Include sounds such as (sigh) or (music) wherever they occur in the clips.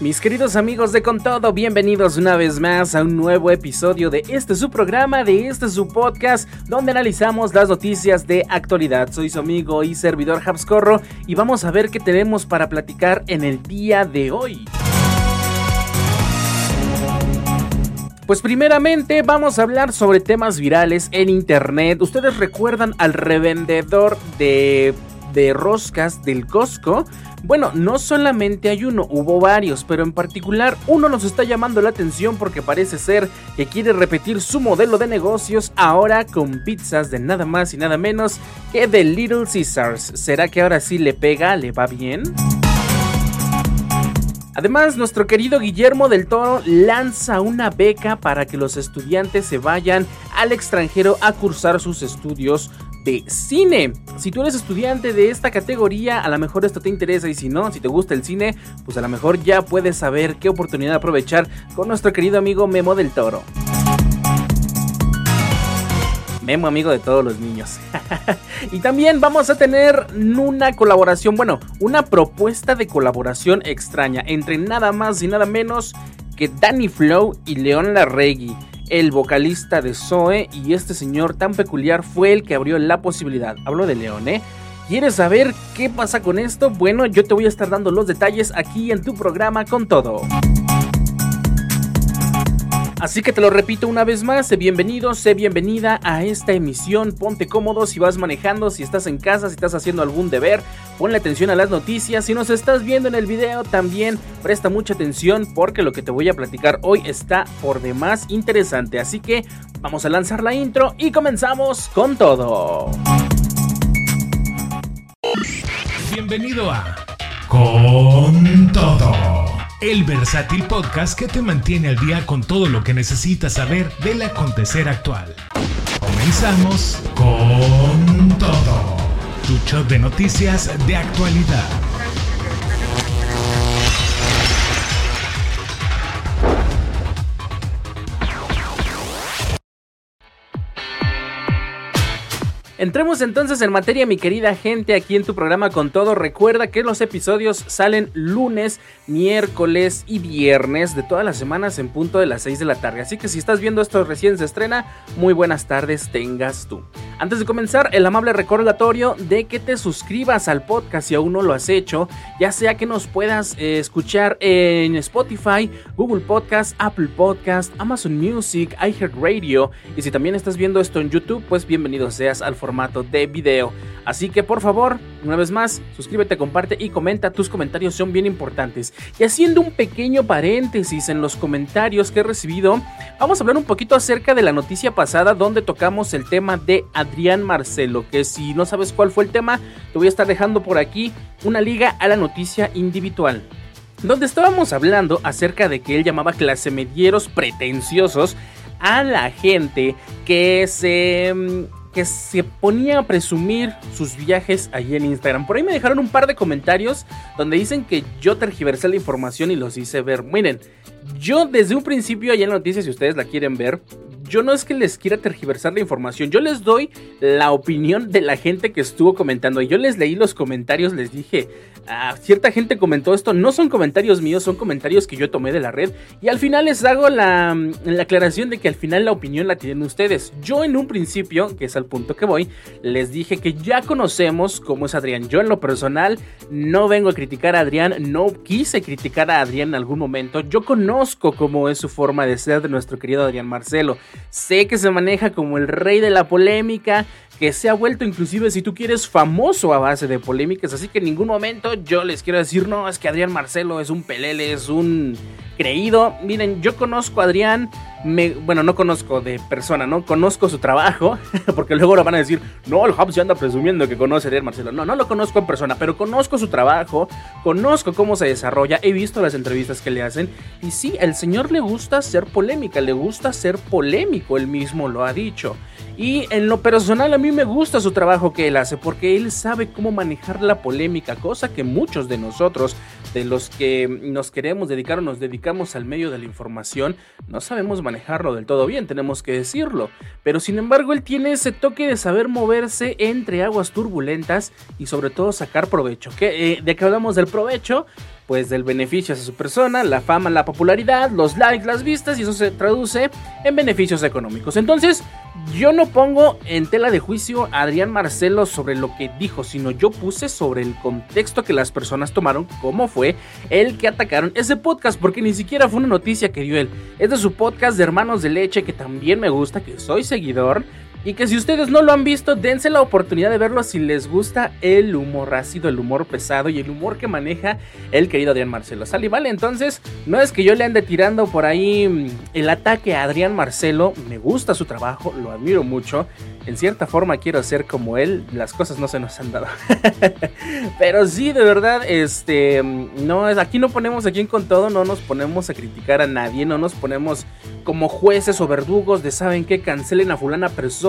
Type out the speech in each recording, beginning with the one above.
Mis queridos amigos de Con Todo, bienvenidos una vez más a un nuevo episodio de este su programa, de este su podcast, donde analizamos las noticias de actualidad. Soy su amigo y servidor Habscorro y vamos a ver qué tenemos para platicar en el día de hoy. Pues primeramente vamos a hablar sobre temas virales en internet. Ustedes recuerdan al revendedor de, de roscas del Costco. Bueno, no solamente hay uno, hubo varios, pero en particular uno nos está llamando la atención porque parece ser que quiere repetir su modelo de negocios ahora con pizzas de nada más y nada menos que de Little Caesars. ¿Será que ahora sí le pega, le va bien? Además, nuestro querido Guillermo del Toro lanza una beca para que los estudiantes se vayan al extranjero a cursar sus estudios de cine. Si tú eres estudiante de esta categoría, a lo mejor esto te interesa y si no, si te gusta el cine, pues a lo mejor ya puedes saber qué oportunidad aprovechar con nuestro querido amigo Memo del Toro. Memo, amigo de todos los niños. (laughs) y también vamos a tener una colaboración, bueno, una propuesta de colaboración extraña entre nada más y nada menos que Danny Flow y León Larregui el vocalista de Zoe y este señor tan peculiar fue el que abrió la posibilidad. Hablo de León, ¿eh? ¿Quieres saber qué pasa con esto? Bueno, yo te voy a estar dando los detalles aquí en tu programa con todo. Así que te lo repito una vez más, sé bienvenido, sé bienvenida a esta emisión, ponte cómodo si vas manejando, si estás en casa, si estás haciendo algún deber, ponle atención a las noticias, si nos estás viendo en el video también presta mucha atención porque lo que te voy a platicar hoy está por demás interesante, así que vamos a lanzar la intro y comenzamos con todo. Bienvenido a Con todo el versátil podcast que te mantiene al día con todo lo que necesitas saber del acontecer actual. Comenzamos con todo. Tu show de noticias de actualidad. Entremos entonces en materia, mi querida gente, aquí en tu programa con todo. Recuerda que los episodios salen lunes, miércoles y viernes de todas las semanas en punto de las 6 de la tarde. Así que si estás viendo esto recién se estrena, muy buenas tardes tengas tú. Antes de comenzar, el amable recordatorio de que te suscribas al podcast si aún no lo has hecho, ya sea que nos puedas eh, escuchar en Spotify, Google Podcast, Apple Podcast, Amazon Music, iHeartRadio y si también estás viendo esto en YouTube, pues bienvenido seas al formato de video. Así que por favor, una vez más, suscríbete, comparte y comenta. Tus comentarios son bien importantes. Y haciendo un pequeño paréntesis en los comentarios que he recibido, vamos a hablar un poquito acerca de la noticia pasada donde tocamos el tema de Adrián Marcelo. Que si no sabes cuál fue el tema, te voy a estar dejando por aquí una liga a la noticia individual donde estábamos hablando acerca de que él llamaba clase medieros pretenciosos a la gente que se mm, que se ponía a presumir sus viajes allí en Instagram. Por ahí me dejaron un par de comentarios donde dicen que yo tergiversé la información y los hice ver. Miren, yo desde un principio allá en la noticia, si ustedes la quieren ver, yo no es que les quiera tergiversar la información, yo les doy la opinión de la gente que estuvo comentando. Yo les leí los comentarios, les dije, ah, cierta gente comentó esto, no son comentarios míos, son comentarios que yo tomé de la red. Y al final les hago la, la aclaración de que al final la opinión la tienen ustedes. Yo en un principio, que es al punto que voy, les dije que ya conocemos cómo es Adrián. Yo en lo personal no vengo a criticar a Adrián, no quise criticar a Adrián en algún momento. Yo conozco cómo es su forma de ser de nuestro querido Adrián Marcelo. Sé que se maneja como el rey de la polémica, que se ha vuelto inclusive, si tú quieres, famoso a base de polémicas. Así que en ningún momento yo les quiero decir, no, es que Adrián Marcelo es un pelele, es un creído. Miren, yo conozco a Adrián, bueno, no conozco de persona, ¿no? Conozco su trabajo, (laughs) porque luego lo van a decir, no, el Hub se anda presumiendo que conoce a Marcelo. No, no lo conozco en persona, pero conozco su trabajo, conozco cómo se desarrolla, he visto las entrevistas que le hacen. Y sí, el señor le gusta ser polémica, le gusta ser polémico, él mismo lo ha dicho. Y en lo personal a mí me gusta su trabajo que él hace porque él sabe cómo manejar la polémica, cosa que muchos de nosotros, de los que nos queremos dedicar o nos dedicamos al medio de la información, no sabemos manejarlo del todo bien, tenemos que decirlo. Pero sin embargo él tiene ese toque de saber moverse entre aguas turbulentas y sobre todo sacar provecho. Que, eh, de que hablamos del provecho, pues del beneficio hacia su persona, la fama, la popularidad, los likes, las vistas y eso se traduce en beneficios económicos. Entonces, yo no pongo en tela de juicio a Adrián Marcelo sobre lo que dijo, sino yo puse sobre el contexto que las personas tomaron, cómo fue el que atacaron ese podcast, porque ni siquiera fue una noticia que dio él. Es de su podcast de Hermanos de Leche, que también me gusta, que soy seguidor. Y que si ustedes no lo han visto, dense la oportunidad de verlo si les gusta el humor ácido, el humor pesado y el humor que maneja el querido Adrián Marcelo. ¿Sale? Vale, entonces no es que yo le ande tirando por ahí mm, el ataque a Adrián Marcelo. Me gusta su trabajo, lo admiro mucho. En cierta forma quiero ser como él. Las cosas no se nos han dado. (laughs) Pero sí, de verdad, este, mm, no aquí no ponemos aquí en con todo, no nos ponemos a criticar a nadie, no nos ponemos como jueces o verdugos de saben que cancelen a fulana persona,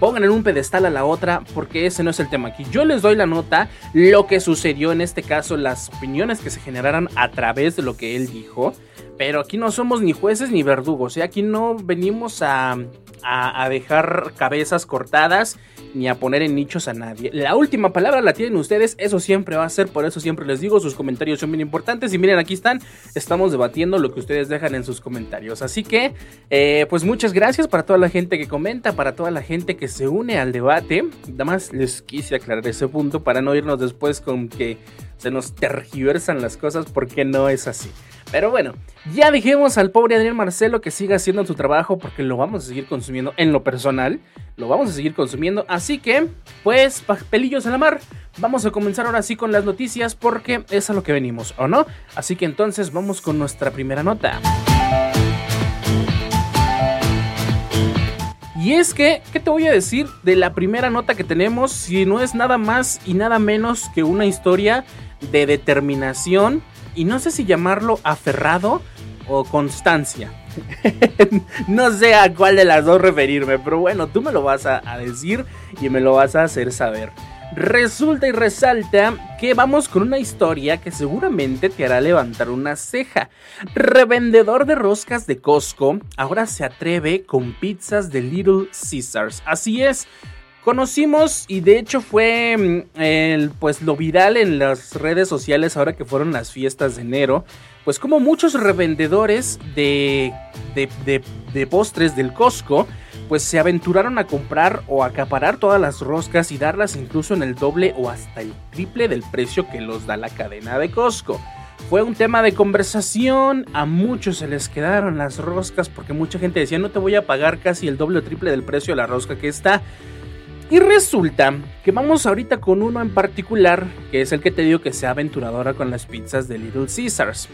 pongan en un pedestal a la otra, porque ese no es el tema aquí. Yo les doy la nota, lo que sucedió en este caso, las opiniones que se generaron a través de lo que él dijo. Pero aquí no somos ni jueces ni verdugos, ¿eh? aquí no venimos a, a, dejar cabezas cortadas ni a poner en nichos a nadie. La última palabra la tienen ustedes, eso siempre va a ser, por eso siempre les digo, sus comentarios son bien importantes y miren, aquí están, estamos debatiendo lo que ustedes dejan en sus comentarios. Así que, eh, pues muchas gracias para toda la gente que comenta, para toda la gente que se une al debate. Nada más les quise aclarar ese punto para no irnos después con que se nos tergiversan las cosas porque no es así. Pero bueno, ya dejemos al pobre Adrián Marcelo que siga haciendo su trabajo porque lo vamos a seguir consumiendo en lo personal. Lo vamos a seguir consumiendo. Así que, pues, pelillos en la mar. Vamos a comenzar ahora sí con las noticias porque es a lo que venimos, ¿o no? Así que entonces vamos con nuestra primera nota. Y es que, ¿qué te voy a decir de la primera nota que tenemos si no es nada más y nada menos que una historia de determinación y no sé si llamarlo aferrado o constancia. (laughs) no sé a cuál de las dos referirme, pero bueno, tú me lo vas a, decir y me lo vas a hacer saber. Resulta y resalta que vamos con una historia que seguramente te hará levantar una ceja. Revendedor de roscas de Costco ahora se atreve con pizzas de Little Caesars. Así es, Conocimos y de hecho fue mm, el, pues lo viral en las redes sociales ahora que fueron las fiestas de enero, pues como muchos revendedores de, de, de, postres del Costco, pues se aventuraron a comprar o acaparar todas las roscas y darlas incluso en el doble o hasta el triple del precio que los da la cadena de Costco. Fue un tema de conversación, a muchos se les quedaron las roscas porque mucha gente decía no te voy a pagar casi el doble o triple del precio de la rosca que está. Y resulta que vamos ahorita con uno en particular, que es el que te digo que sea aventuradora con las pizzas de Little Caesars.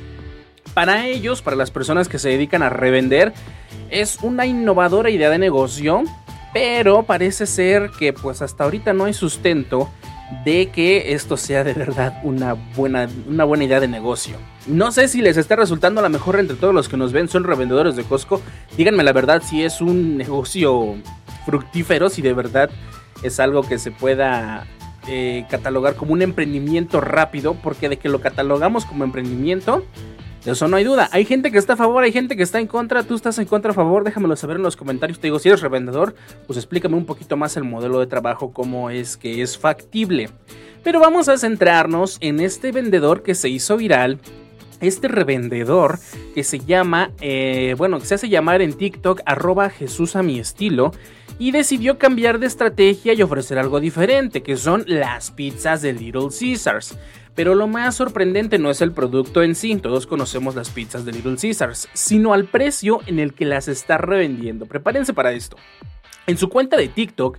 Para ellos, para las personas que se dedican a revender, es una innovadora idea de negocio, pero parece ser que pues hasta ahorita no hay sustento de que esto sea de verdad una buena, una buena idea de negocio. No sé si les está resultando la mejor entre todos los que nos ven son revendedores de Costco. Díganme la verdad si es un negocio fructífero, si de verdad es algo que se pueda eh, catalogar como un emprendimiento rápido, porque de que lo catalogamos como emprendimiento, de eso no hay duda. Hay gente que está a favor, hay gente que está en contra. Tú estás en contra, a favor, déjamelo saber en los comentarios. Te digo, si eres revendedor, pues explícame un poquito más el modelo de trabajo, cómo es que es factible. Pero vamos a centrarnos en este vendedor que se hizo viral. Este revendedor que se llama, eh, bueno, que se hace llamar en TikTok arroba Jesús a mi estilo y decidió cambiar de estrategia y ofrecer algo diferente, que son las pizzas de Little Caesars. Pero lo más sorprendente no es el producto en sí, todos conocemos las pizzas de Little Caesars, sino al precio en el que las está revendiendo. Prepárense para esto. En su cuenta de TikTok,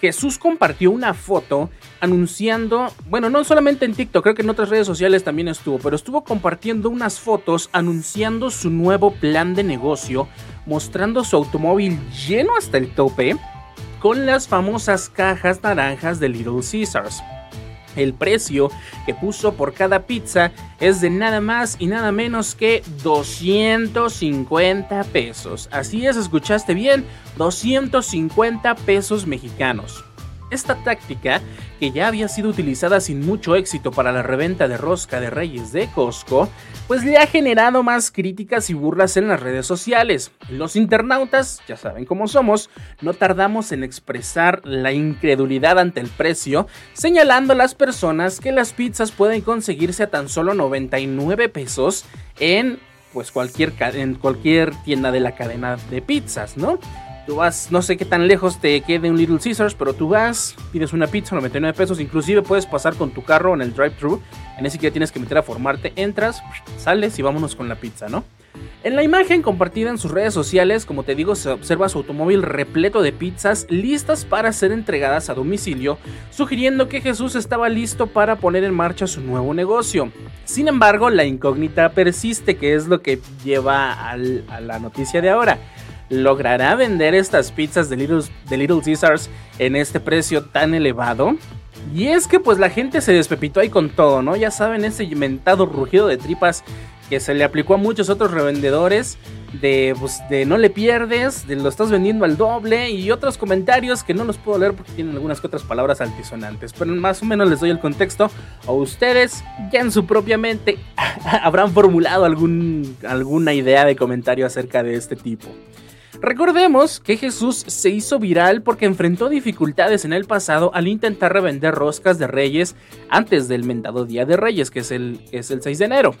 Jesús compartió una foto anunciando, bueno, no solamente en TikTok, creo que en otras redes sociales también estuvo, pero estuvo compartiendo unas fotos anunciando su nuevo plan de negocio, mostrando su automóvil lleno hasta el tope con las famosas cajas naranjas de Little Caesars. El precio que puso por cada pizza es de nada más y nada menos que 250 pesos. Así es, escuchaste bien, 250 pesos mexicanos. Esta táctica, que ya había sido utilizada sin mucho éxito para la reventa de rosca de reyes de Costco, pues le ha generado más críticas y burlas en las redes sociales. Los internautas, ya saben cómo somos, no tardamos en expresar la incredulidad ante el precio, señalando a las personas que las pizzas pueden conseguirse a tan solo 99 pesos en pues cualquier, en cualquier tienda de la cadena de pizzas, ¿no? Tú vas, no sé qué tan lejos te quede un Little Caesars, pero tú vas, pides una pizza, 99 pesos, inclusive puedes pasar con tu carro en el drive-thru, en ese que ya tienes que meter a formarte, entras, sales y vámonos con la pizza, ¿no? En la imagen compartida en sus redes sociales, como te digo, se observa su automóvil repleto de pizzas listas para ser entregadas a domicilio, sugiriendo que Jesús estaba listo para poner en marcha su nuevo negocio. Sin embargo, la incógnita persiste, que es lo que lleva a la noticia de ahora. ¿Logrará vender estas pizzas de Little, de Little Caesars en este precio tan elevado? Y es que pues la gente se despepitó ahí con todo, ¿no? Ya saben, ese inventado rugido de tripas que se le aplicó a muchos otros revendedores de, pues, de no le pierdes, de lo estás vendiendo al doble y otros comentarios que no los puedo leer porque tienen algunas otras palabras altisonantes, pero más o menos les doy el contexto o ustedes ya en su propia mente (laughs) habrán formulado algún, alguna idea de comentario acerca de este tipo. Recordemos que Jesús se hizo viral porque enfrentó dificultades en el pasado al intentar revender roscas de reyes antes del mentado Día de Reyes, que es el, es el 6 de enero.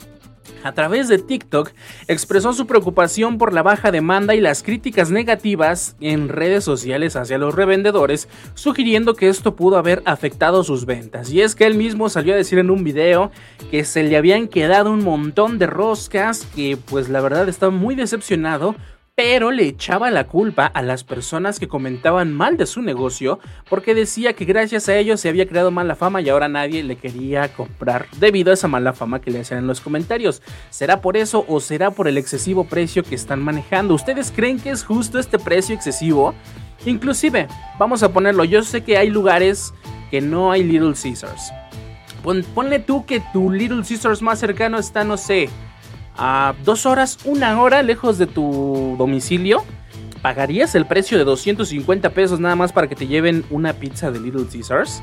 A través de TikTok expresó su preocupación por la baja demanda y las críticas negativas en redes sociales hacia los revendedores, sugiriendo que esto pudo haber afectado sus ventas. Y es que él mismo salió a decir en un video que se le habían quedado un montón de roscas, que pues la verdad estaba muy decepcionado pero le echaba la culpa a las personas que comentaban mal de su negocio porque decía que gracias a ellos se había creado mala fama y ahora nadie le quería comprar debido a esa mala fama que le hacían en los comentarios. ¿Será por eso o será por el excesivo precio que están manejando? ¿Ustedes creen que es justo este precio excesivo? Inclusive, vamos a ponerlo, yo sé que hay lugares que no hay Little Caesars. ponle tú que tu Little Caesars más cercano está, no sé, a dos horas, una hora lejos de tu domicilio, ¿pagarías el precio de 250 pesos nada más para que te lleven una pizza de Little Caesars?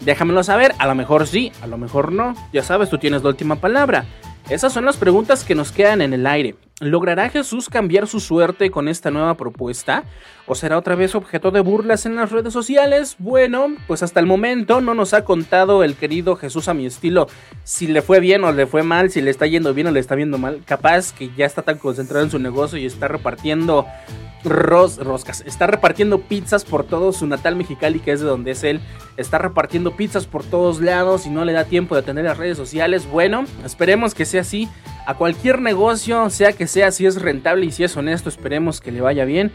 Déjamelo saber, a lo mejor sí, a lo mejor no. Ya sabes, tú tienes la última palabra. Esas son las preguntas que nos quedan en el aire. ¿Logrará Jesús cambiar su suerte con esta nueva propuesta? ¿O será otra vez objeto de burlas en las redes sociales? Bueno, pues hasta el momento no nos ha contado el querido Jesús a mi estilo si le fue bien o le fue mal, si le está yendo bien o le está viendo mal. Capaz que ya está tan concentrado en su negocio y está repartiendo roscas. Está repartiendo pizzas por todo su natal Mexicali, que es de donde es él. Está repartiendo pizzas por todos lados y no le da tiempo de atender las redes sociales. Bueno, esperemos que sea así. A cualquier negocio, sea que sea, si es rentable y si es honesto, esperemos que le vaya bien.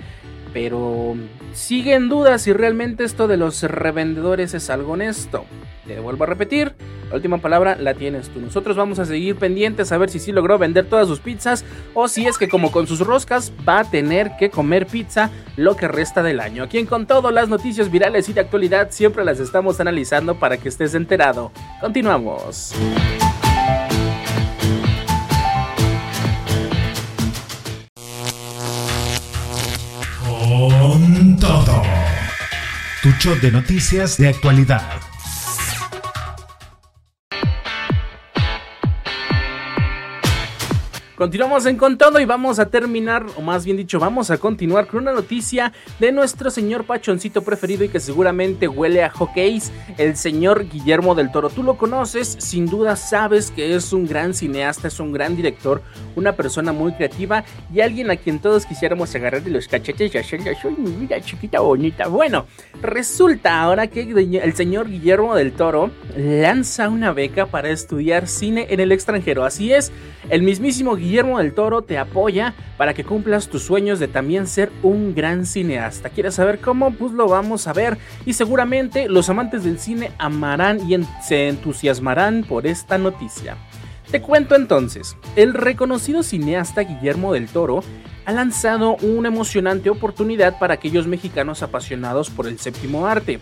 Pero sigue en duda si realmente esto de los revendedores es algo honesto. Te vuelvo a repetir, la última palabra la tienes tú. Nosotros vamos a seguir pendientes a ver si sí logró vender todas sus pizzas o si es que como con sus roscas va a tener que comer pizza lo que resta del año. Aquí en Con Todo las noticias virales y de actualidad siempre las estamos analizando para que estés enterado. Continuamos. Con Todo. Tu show de noticias de actualidad. Continuamos en con todo y vamos a terminar, o más bien dicho, vamos a continuar con una noticia de nuestro señor pachoncito preferido y que seguramente huele a hockeys, el señor Guillermo del Toro. Tú lo conoces, sin duda sabes que es un gran cineasta, es un gran director, una persona muy creativa y alguien a quien todos quisiéramos agarrar de los cachetes y hacerle, soy mi vida chiquita bonita. Bueno, resulta ahora que el señor Guillermo del Toro lanza una beca para estudiar cine en el extranjero. Así es, el mismísimo Guillermo Guillermo del Toro te apoya para que cumplas tus sueños de también ser un gran cineasta. ¿Quieres saber cómo? Pues lo vamos a ver y seguramente los amantes del cine amarán y se entusiasmarán por esta noticia. Te cuento entonces, el reconocido cineasta Guillermo del Toro ha lanzado una emocionante oportunidad para aquellos mexicanos apasionados por el séptimo arte.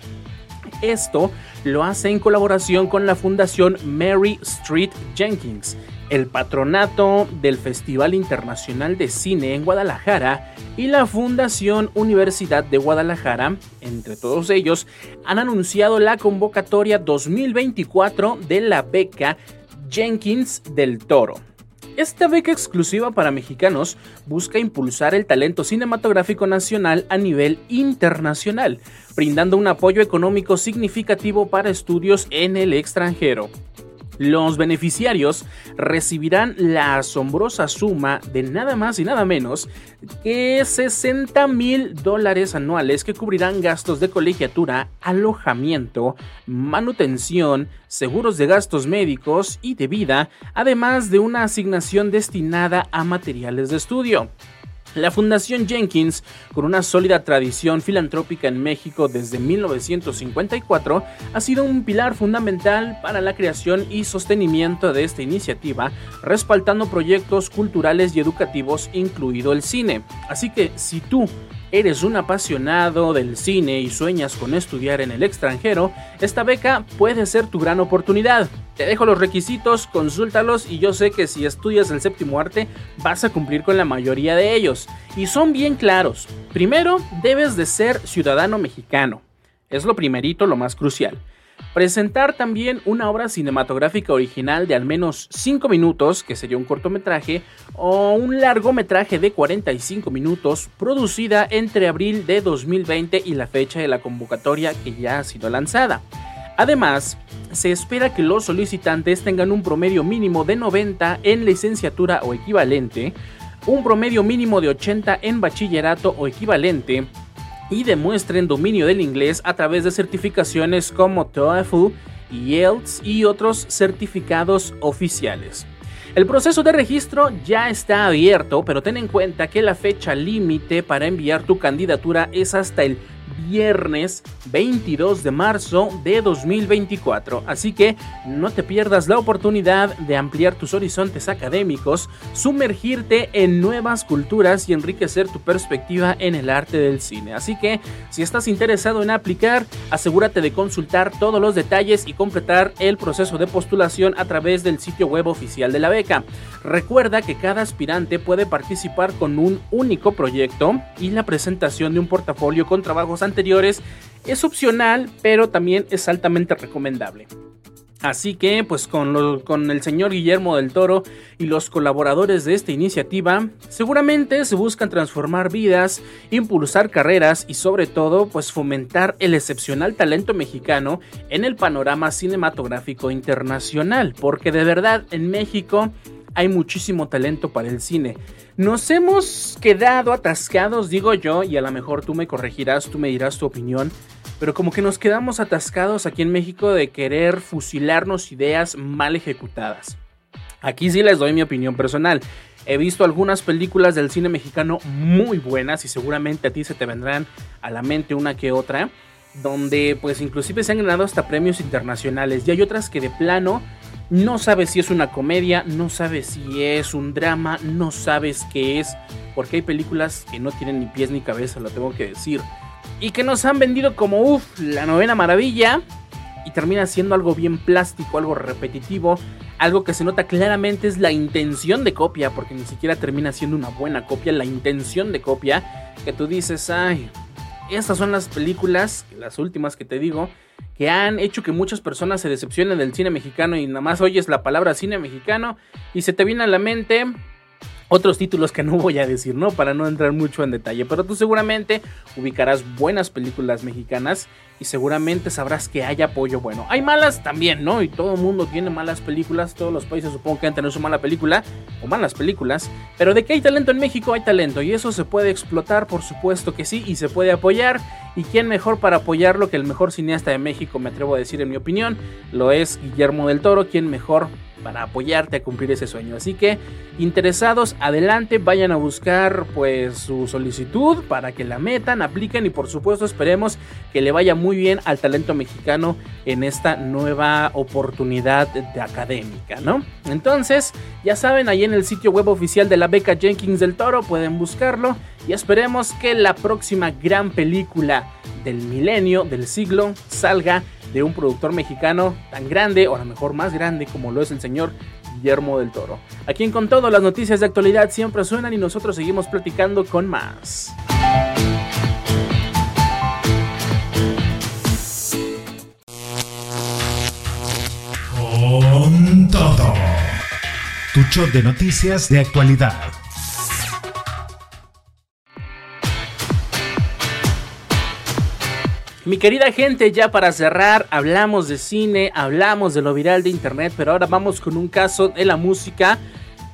Esto lo hace en colaboración con la Fundación Mary Street Jenkins, el patronato del Festival Internacional de Cine en Guadalajara y la Fundación Universidad de Guadalajara, entre todos ellos, han anunciado la convocatoria 2024 de la beca Jenkins del Toro. Esta beca exclusiva para mexicanos busca impulsar el talento cinematográfico nacional a nivel internacional, brindando un apoyo económico significativo para estudios en el extranjero. Los beneficiarios recibirán la asombrosa suma de nada más y nada menos que 60 mil dólares anuales que cubrirán gastos de colegiatura, alojamiento, manutención, seguros de gastos médicos y de vida, además de una asignación destinada a materiales de estudio. La Fundación Jenkins, con una sólida tradición filantrópica en México desde 1954, ha sido un pilar fundamental para la creación y sostenimiento de esta iniciativa, respaldando proyectos culturales y educativos, incluido el cine. Así que si tú eres un apasionado del cine y sueñas con estudiar en el extranjero, esta beca puede ser tu gran oportunidad. Te dejo los requisitos, consúltalos y yo sé que si estudias el séptimo arte vas a cumplir con la mayoría de ellos. Y son bien claros. Primero, debes de ser ciudadano mexicano. Es lo primerito, lo más crucial. Presentar también una obra cinematográfica original de al menos 5 minutos, que sería un cortometraje, o un largometraje de 45 minutos, producida entre abril de 2020 y la fecha de la convocatoria que ya ha sido lanzada. Además, se espera que los solicitantes tengan un promedio mínimo de 90 en licenciatura o equivalente, un promedio mínimo de 80 en bachillerato o equivalente, y demuestren dominio del inglés a través de certificaciones como TOEFL, IELTS y otros certificados oficiales. El proceso de registro ya está abierto, pero ten en cuenta que la fecha límite para enviar tu candidatura es hasta el viernes 22 de marzo de 2024. Así que no te pierdas la oportunidad de ampliar tus horizontes académicos, sumergirte en nuevas culturas y enriquecer tu perspectiva en el arte del cine. Así que si estás interesado en aplicar, asegúrate de consultar todos los detalles y completar el proceso de postulación a través del sitio web oficial de la beca. Recuerda que cada aspirante puede participar con un único proyecto y la presentación de un portafolio con trabajos anteriores es opcional, pero también es altamente recomendable. Así que, pues con, con, el señor Guillermo del Toro y los colaboradores de esta iniciativa, seguramente se buscan transformar vidas, impulsar carreras y sobre todo, pues fomentar el excepcional talento mexicano en el panorama cinematográfico internacional, porque de verdad en México hay muchísimo talento para el cine. Nos hemos quedado atascados, digo yo, y a lo mejor tú me corregirás, tú me dirás tu opinión, pero como que nos quedamos atascados aquí en México de querer fusilarnos ideas mal ejecutadas. Aquí sí les doy mi opinión personal. He visto algunas películas del cine mexicano muy buenas y seguramente a ti se te vendrán a la mente una que otra, donde pues inclusive se han ganado hasta premios internacionales y hay otras que de plano no sabes si es una comedia, no sabes si es un drama, no sabes qué es, porque hay películas que no tienen ni pies ni cabeza, lo tengo que decir, y que nos han vendido como, uff, la novena maravilla, y termina siendo algo bien plástico, algo repetitivo, algo que se nota claramente es la intención de copia, porque ni siquiera termina siendo una buena copia, la intención de copia, que tú dices, ay, estas son las películas, las últimas que te digo, que han hecho que muchas personas se decepcionen del cine mexicano y nada más oyes la palabra cine mexicano y se te viene a la mente otros títulos que no voy a decir, ¿no? Para no entrar mucho en detalle, pero tú seguramente ubicarás buenas películas mexicanas y seguramente sabrás que hay apoyo bueno. Hay malas también, ¿no? Y todo el mundo tiene malas películas, todos los países supongo que han tenido su mala película o malas películas, pero de que hay talento en México hay talento y eso se puede explotar, por supuesto que sí, y se puede apoyar. ¿Y quién mejor para apoyarlo que el mejor cineasta de México, me atrevo a decir en mi opinión? Lo es Guillermo del Toro, ¿quién mejor para apoyarte a cumplir ese sueño. Así que interesados, adelante, vayan a buscar pues su solicitud para que la metan, apliquen y por supuesto esperemos que le vaya muy bien al talento mexicano en esta nueva oportunidad de académica, ¿no? Entonces, ya saben, ahí en el sitio web oficial de la beca Jenkins del Toro pueden buscarlo y esperemos que la próxima gran película del milenio, del siglo, salga de un productor mexicano tan grande, o a lo mejor más grande como lo es el señor Guillermo del Toro. Aquí en Con Todo las noticias de actualidad siempre suenan y nosotros seguimos platicando con más. Con Todo. Tu show de noticias de actualidad. Mi querida gente, ya para cerrar, hablamos de cine, hablamos de lo viral de internet, pero ahora vamos con un caso de la música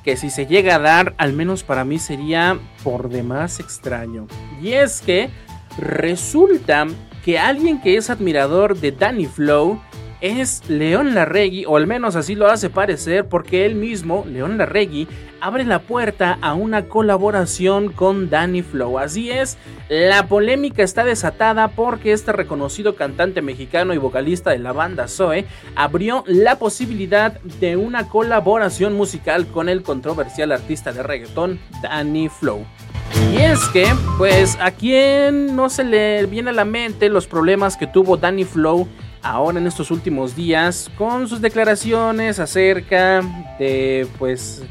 que si se llega a dar, al menos para mí sería por demás extraño. Y es que resulta que alguien que es admirador de Danny Flow es León Larregui, o al menos así lo hace parecer, porque él mismo, León Larregui, abre la puerta a una colaboración con Danny Flow. Así es, la polémica está desatada porque este reconocido cantante mexicano y vocalista de la banda Zoe abrió la posibilidad de una colaboración musical con el controversial artista de reggaetón Danny Flow. Y es que, pues, a quien no se le viene a la mente los problemas que tuvo Danny Flow ahora en estos últimos días con sus declaraciones acerca de pues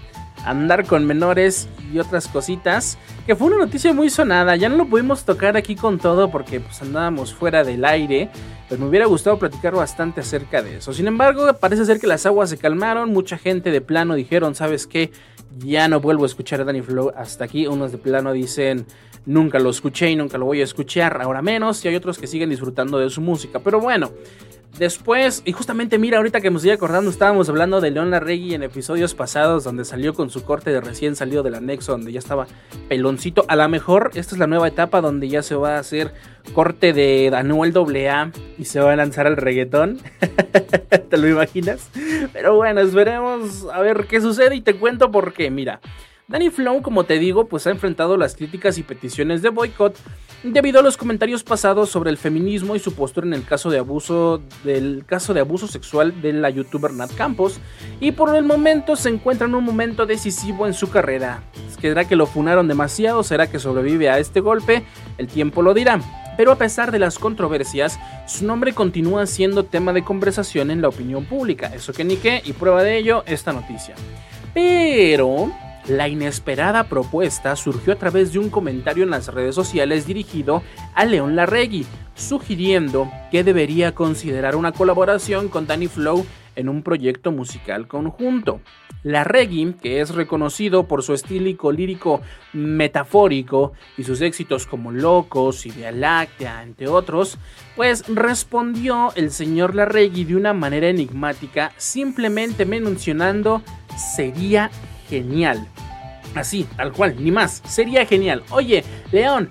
andar con menores y otras cositas, que fue una noticia muy sonada, ya no lo pudimos tocar aquí con todo porque pues andábamos fuera del aire, pero me hubiera gustado platicar bastante acerca de eso. Sin embargo, parece ser que las aguas se calmaron, mucha gente de plano dijeron, ¿sabes qué? Ya no vuelvo a escuchar a Danny Flow hasta aquí, unos de plano dicen, nunca lo escuché y nunca lo voy a escuchar, ahora menos, y hay otros que siguen disfrutando de su música, pero bueno, Después, y justamente mira, ahorita que me estoy acordando, estábamos hablando de León Larregui en episodios pasados, donde salió con su corte de recién salido del anexo, donde ya estaba peloncito. A lo mejor esta es la nueva etapa donde ya se va a hacer corte de Anuel AA y se va a lanzar al reggaetón. (laughs) ¿Te lo imaginas? Pero bueno, esperemos a ver qué sucede y te cuento por qué. Mira, Danny Flow, como te digo, pues ha enfrentado las críticas y peticiones de boicot debido a los comentarios pasados sobre el feminismo y su postura en el caso de abuso del caso de abuso sexual de la youtuber Nat Campos y por el momento se encuentra en un momento decisivo en su carrera. ¿Será que lo funaron demasiado? ¿Será que sobrevive a este golpe? El tiempo lo dirá. Pero a pesar de las controversias, su nombre continúa siendo tema de conversación en la opinión pública. Eso que ni qué, y prueba de ello esta noticia. Pero la inesperada propuesta surgió a través de un comentario en las redes sociales dirigido a León Larregui, sugiriendo que debería considerar una colaboración con Danny Flow en un proyecto musical conjunto. Larregui, que es reconocido por su estilo lírico metafórico y sus éxitos como Locos y Vía Láctea, entre otros, pues respondió el señor Larregui de una manera enigmática, simplemente mencionando sería genial. Así, tal cual, ni más. Sería genial. Oye, León,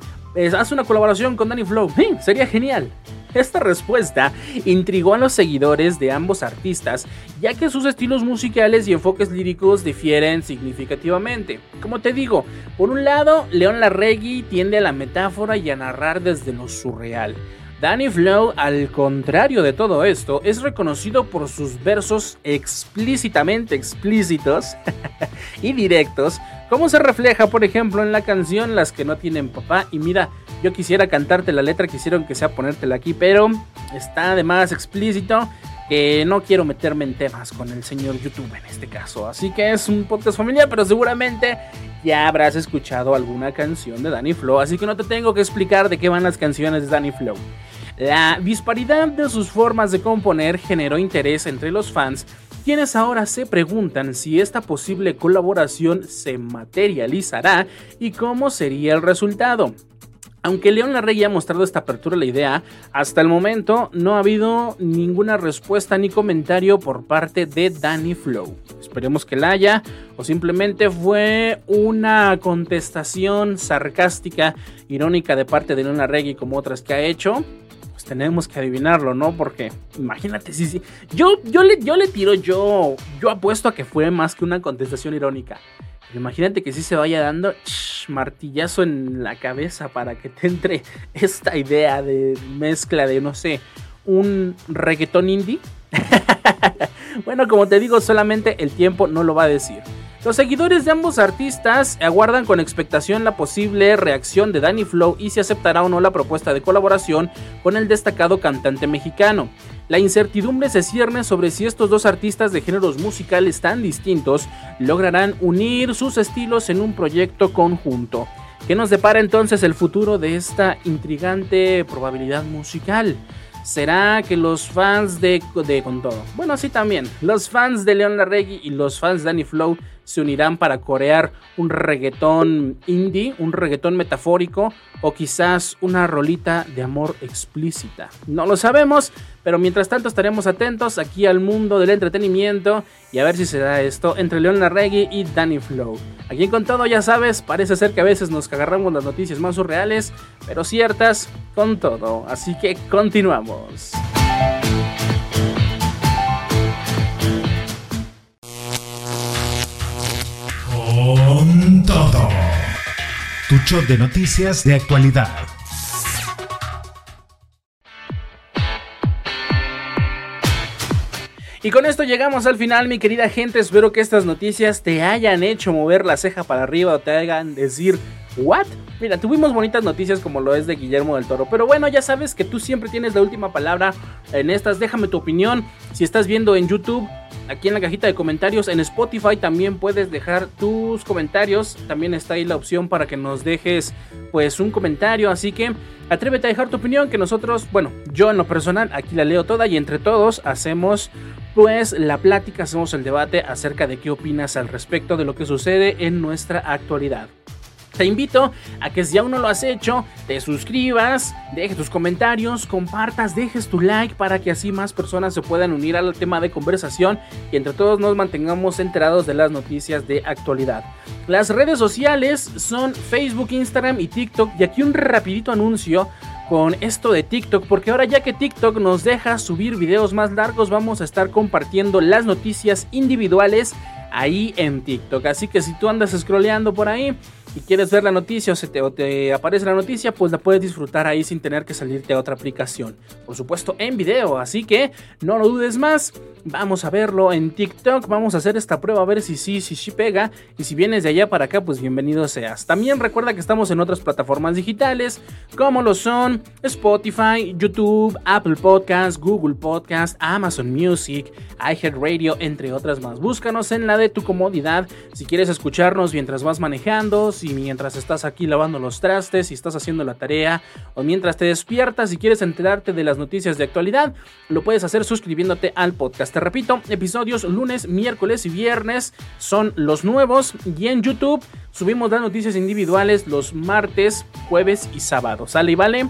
haz una colaboración con Danny Flow. sería genial. Esta respuesta intrigó a los seguidores de ambos artistas, ya que sus estilos musicales y enfoques líricos difieren significativamente. Como te digo, por un lado, León Larregui tiende a la metáfora y a narrar desde lo surreal. Danny Flow, al contrario de todo esto, es reconocido por sus versos explícitamente explícitos (laughs) y directos, como se refleja, por ejemplo, en la canción Las que no tienen papá. Y mira, yo quisiera cantarte la letra, quisieron que sea ponértela aquí, pero está además explícito que no quiero meterme en temas con el señor YouTube en este caso. Así que es un podcast familiar, pero seguramente ya habrás escuchado alguna canción de Danny Flow, así que no te tengo que explicar de qué van las canciones de Danny Flow. La disparidad de sus formas de componer generó interés entre los fans, quienes ahora se preguntan si esta posible colaboración se materializará y cómo sería el resultado. Aunque León Larregui ha mostrado esta apertura a la idea, hasta el momento no ha habido ninguna respuesta ni comentario por parte de Danny Flow. Esperemos que la haya, o simplemente fue una contestación sarcástica, irónica de parte de León Larregui como otras que ha hecho. Pues tenemos que adivinarlo, ¿no? Porque imagínate si sí, Yo, yo, le, yo le tiro, yo, yo apuesto a que fue más que una contestación irónica. imagínate que sí se vaya dando martillazo en la cabeza para que te entre esta idea de mezcla de, no sé, un reggaetón indie. (laughs) bueno, como te digo, solamente el tiempo no lo va a decir. Los seguidores de ambos artistas aguardan con expectación la posible reacción de Danny Flow y si aceptará o no la propuesta de colaboración con el destacado cantante mexicano. La incertidumbre se cierne sobre si estos dos artistas de géneros musicales tan distintos lograrán unir sus estilos en un proyecto conjunto. ¿Qué nos depara entonces el futuro de esta intrigante probabilidad musical? ¿Será que los fans de, de con todo? Bueno, sí también. Los fans de Leon Larregui y los fans de Danny Flow se unirán para corear un reggaetón indie, un reggaetón metafórico o quizás una rolita de amor explícita. No lo sabemos, pero mientras tanto estaremos atentos aquí al mundo del entretenimiento y a ver si se da esto entre Leon Larregui y Danny Flow. Aquí con todo ya sabes, parece ser que a veces nos agarramos las noticias más surreales, pero ciertas con todo. Así que continuamos. Con todo. Tu shot de noticias de actualidad. Y con esto llegamos al final, mi querida gente. Espero que estas noticias te hayan hecho mover la ceja para arriba o te hagan decir, ¿what? Mira, tuvimos bonitas noticias como lo es de Guillermo del Toro. Pero bueno, ya sabes que tú siempre tienes la última palabra en estas. Déjame tu opinión. Si estás viendo en YouTube, aquí en la cajita de comentarios. En Spotify también puedes dejar tus comentarios. También está ahí la opción para que nos dejes pues un comentario. Así que atrévete a dejar tu opinión que nosotros, bueno, yo en lo personal aquí la leo toda y entre todos hacemos pues la plática, hacemos el debate acerca de qué opinas al respecto de lo que sucede en nuestra actualidad. Te invito a que si aún no lo has hecho, te suscribas, dejes tus comentarios, compartas, dejes tu like para que así más personas se puedan unir al tema de conversación y entre todos nos mantengamos enterados de las noticias de actualidad. Las redes sociales son Facebook, Instagram y TikTok y aquí un rapidito anuncio con esto de TikTok, porque ahora ya que TikTok nos deja subir videos más largos, vamos a estar compartiendo las noticias individuales ahí en TikTok. Así que si tú andas scrolleando por ahí, y quieres ver la noticia o, se te, aparece la noticia, pues la puedes disfrutar ahí sin tener que salirte a otra aplicación. Por supuesto, en video, así que no lo dudes más. Vamos a verlo en TikTok, vamos a hacer esta prueba a ver si sí, si sí pega. Y si vienes de allá para acá, pues bienvenido seas. También recuerda que estamos en otras plataformas digitales, como lo son Spotify, YouTube, Apple Podcasts, Google Podcast, Amazon Music, iHeartRadio, entre otras más. Búscanos en la de tu comodidad si quieres escucharnos mientras vas manejando y mientras estás aquí lavando los trastes, si estás haciendo la tarea o mientras te despiertas y quieres enterarte de las noticias de actualidad, lo puedes hacer suscribiéndote al podcast. Te repito, episodios lunes, miércoles y viernes son los nuevos y en YouTube subimos las noticias individuales los martes, jueves y sábados. ¿Sale y vale?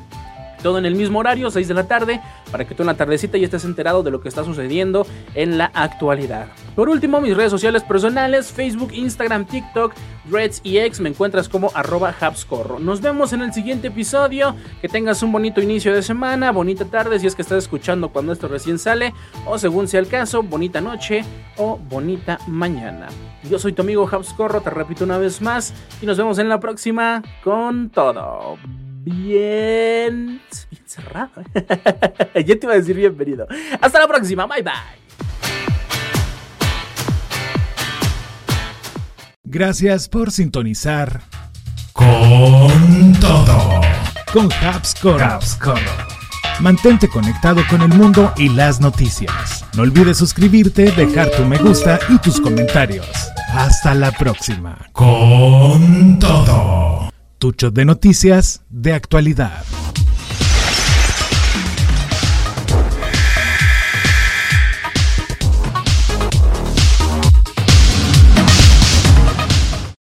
Todo en el mismo horario, 6 de la tarde, para que tú en la tardecita ya estés enterado de lo que está sucediendo en la actualidad. Por último, mis redes sociales personales, Facebook, Instagram, TikTok, Reds y X, me encuentras como arroba Habscorro. Nos vemos en el siguiente episodio, que tengas un bonito inicio de semana, bonita tarde si es que estás escuchando cuando esto recién sale, o según sea el caso, bonita noche o bonita mañana. Yo soy tu amigo Habscorro, te repito una vez más, y nos vemos en la próxima con todo bien, bien cerrado. (laughs) ya te iba a decir bienvenido. Hasta la próxima, bye bye. Gracias por sintonizar con todo. Con Habscore. Mantente conectado con el mundo y las noticias. No olvides suscribirte, dejar tu me gusta y tus comentarios. Hasta la próxima. Con todo. Tucho de noticias de actualidad.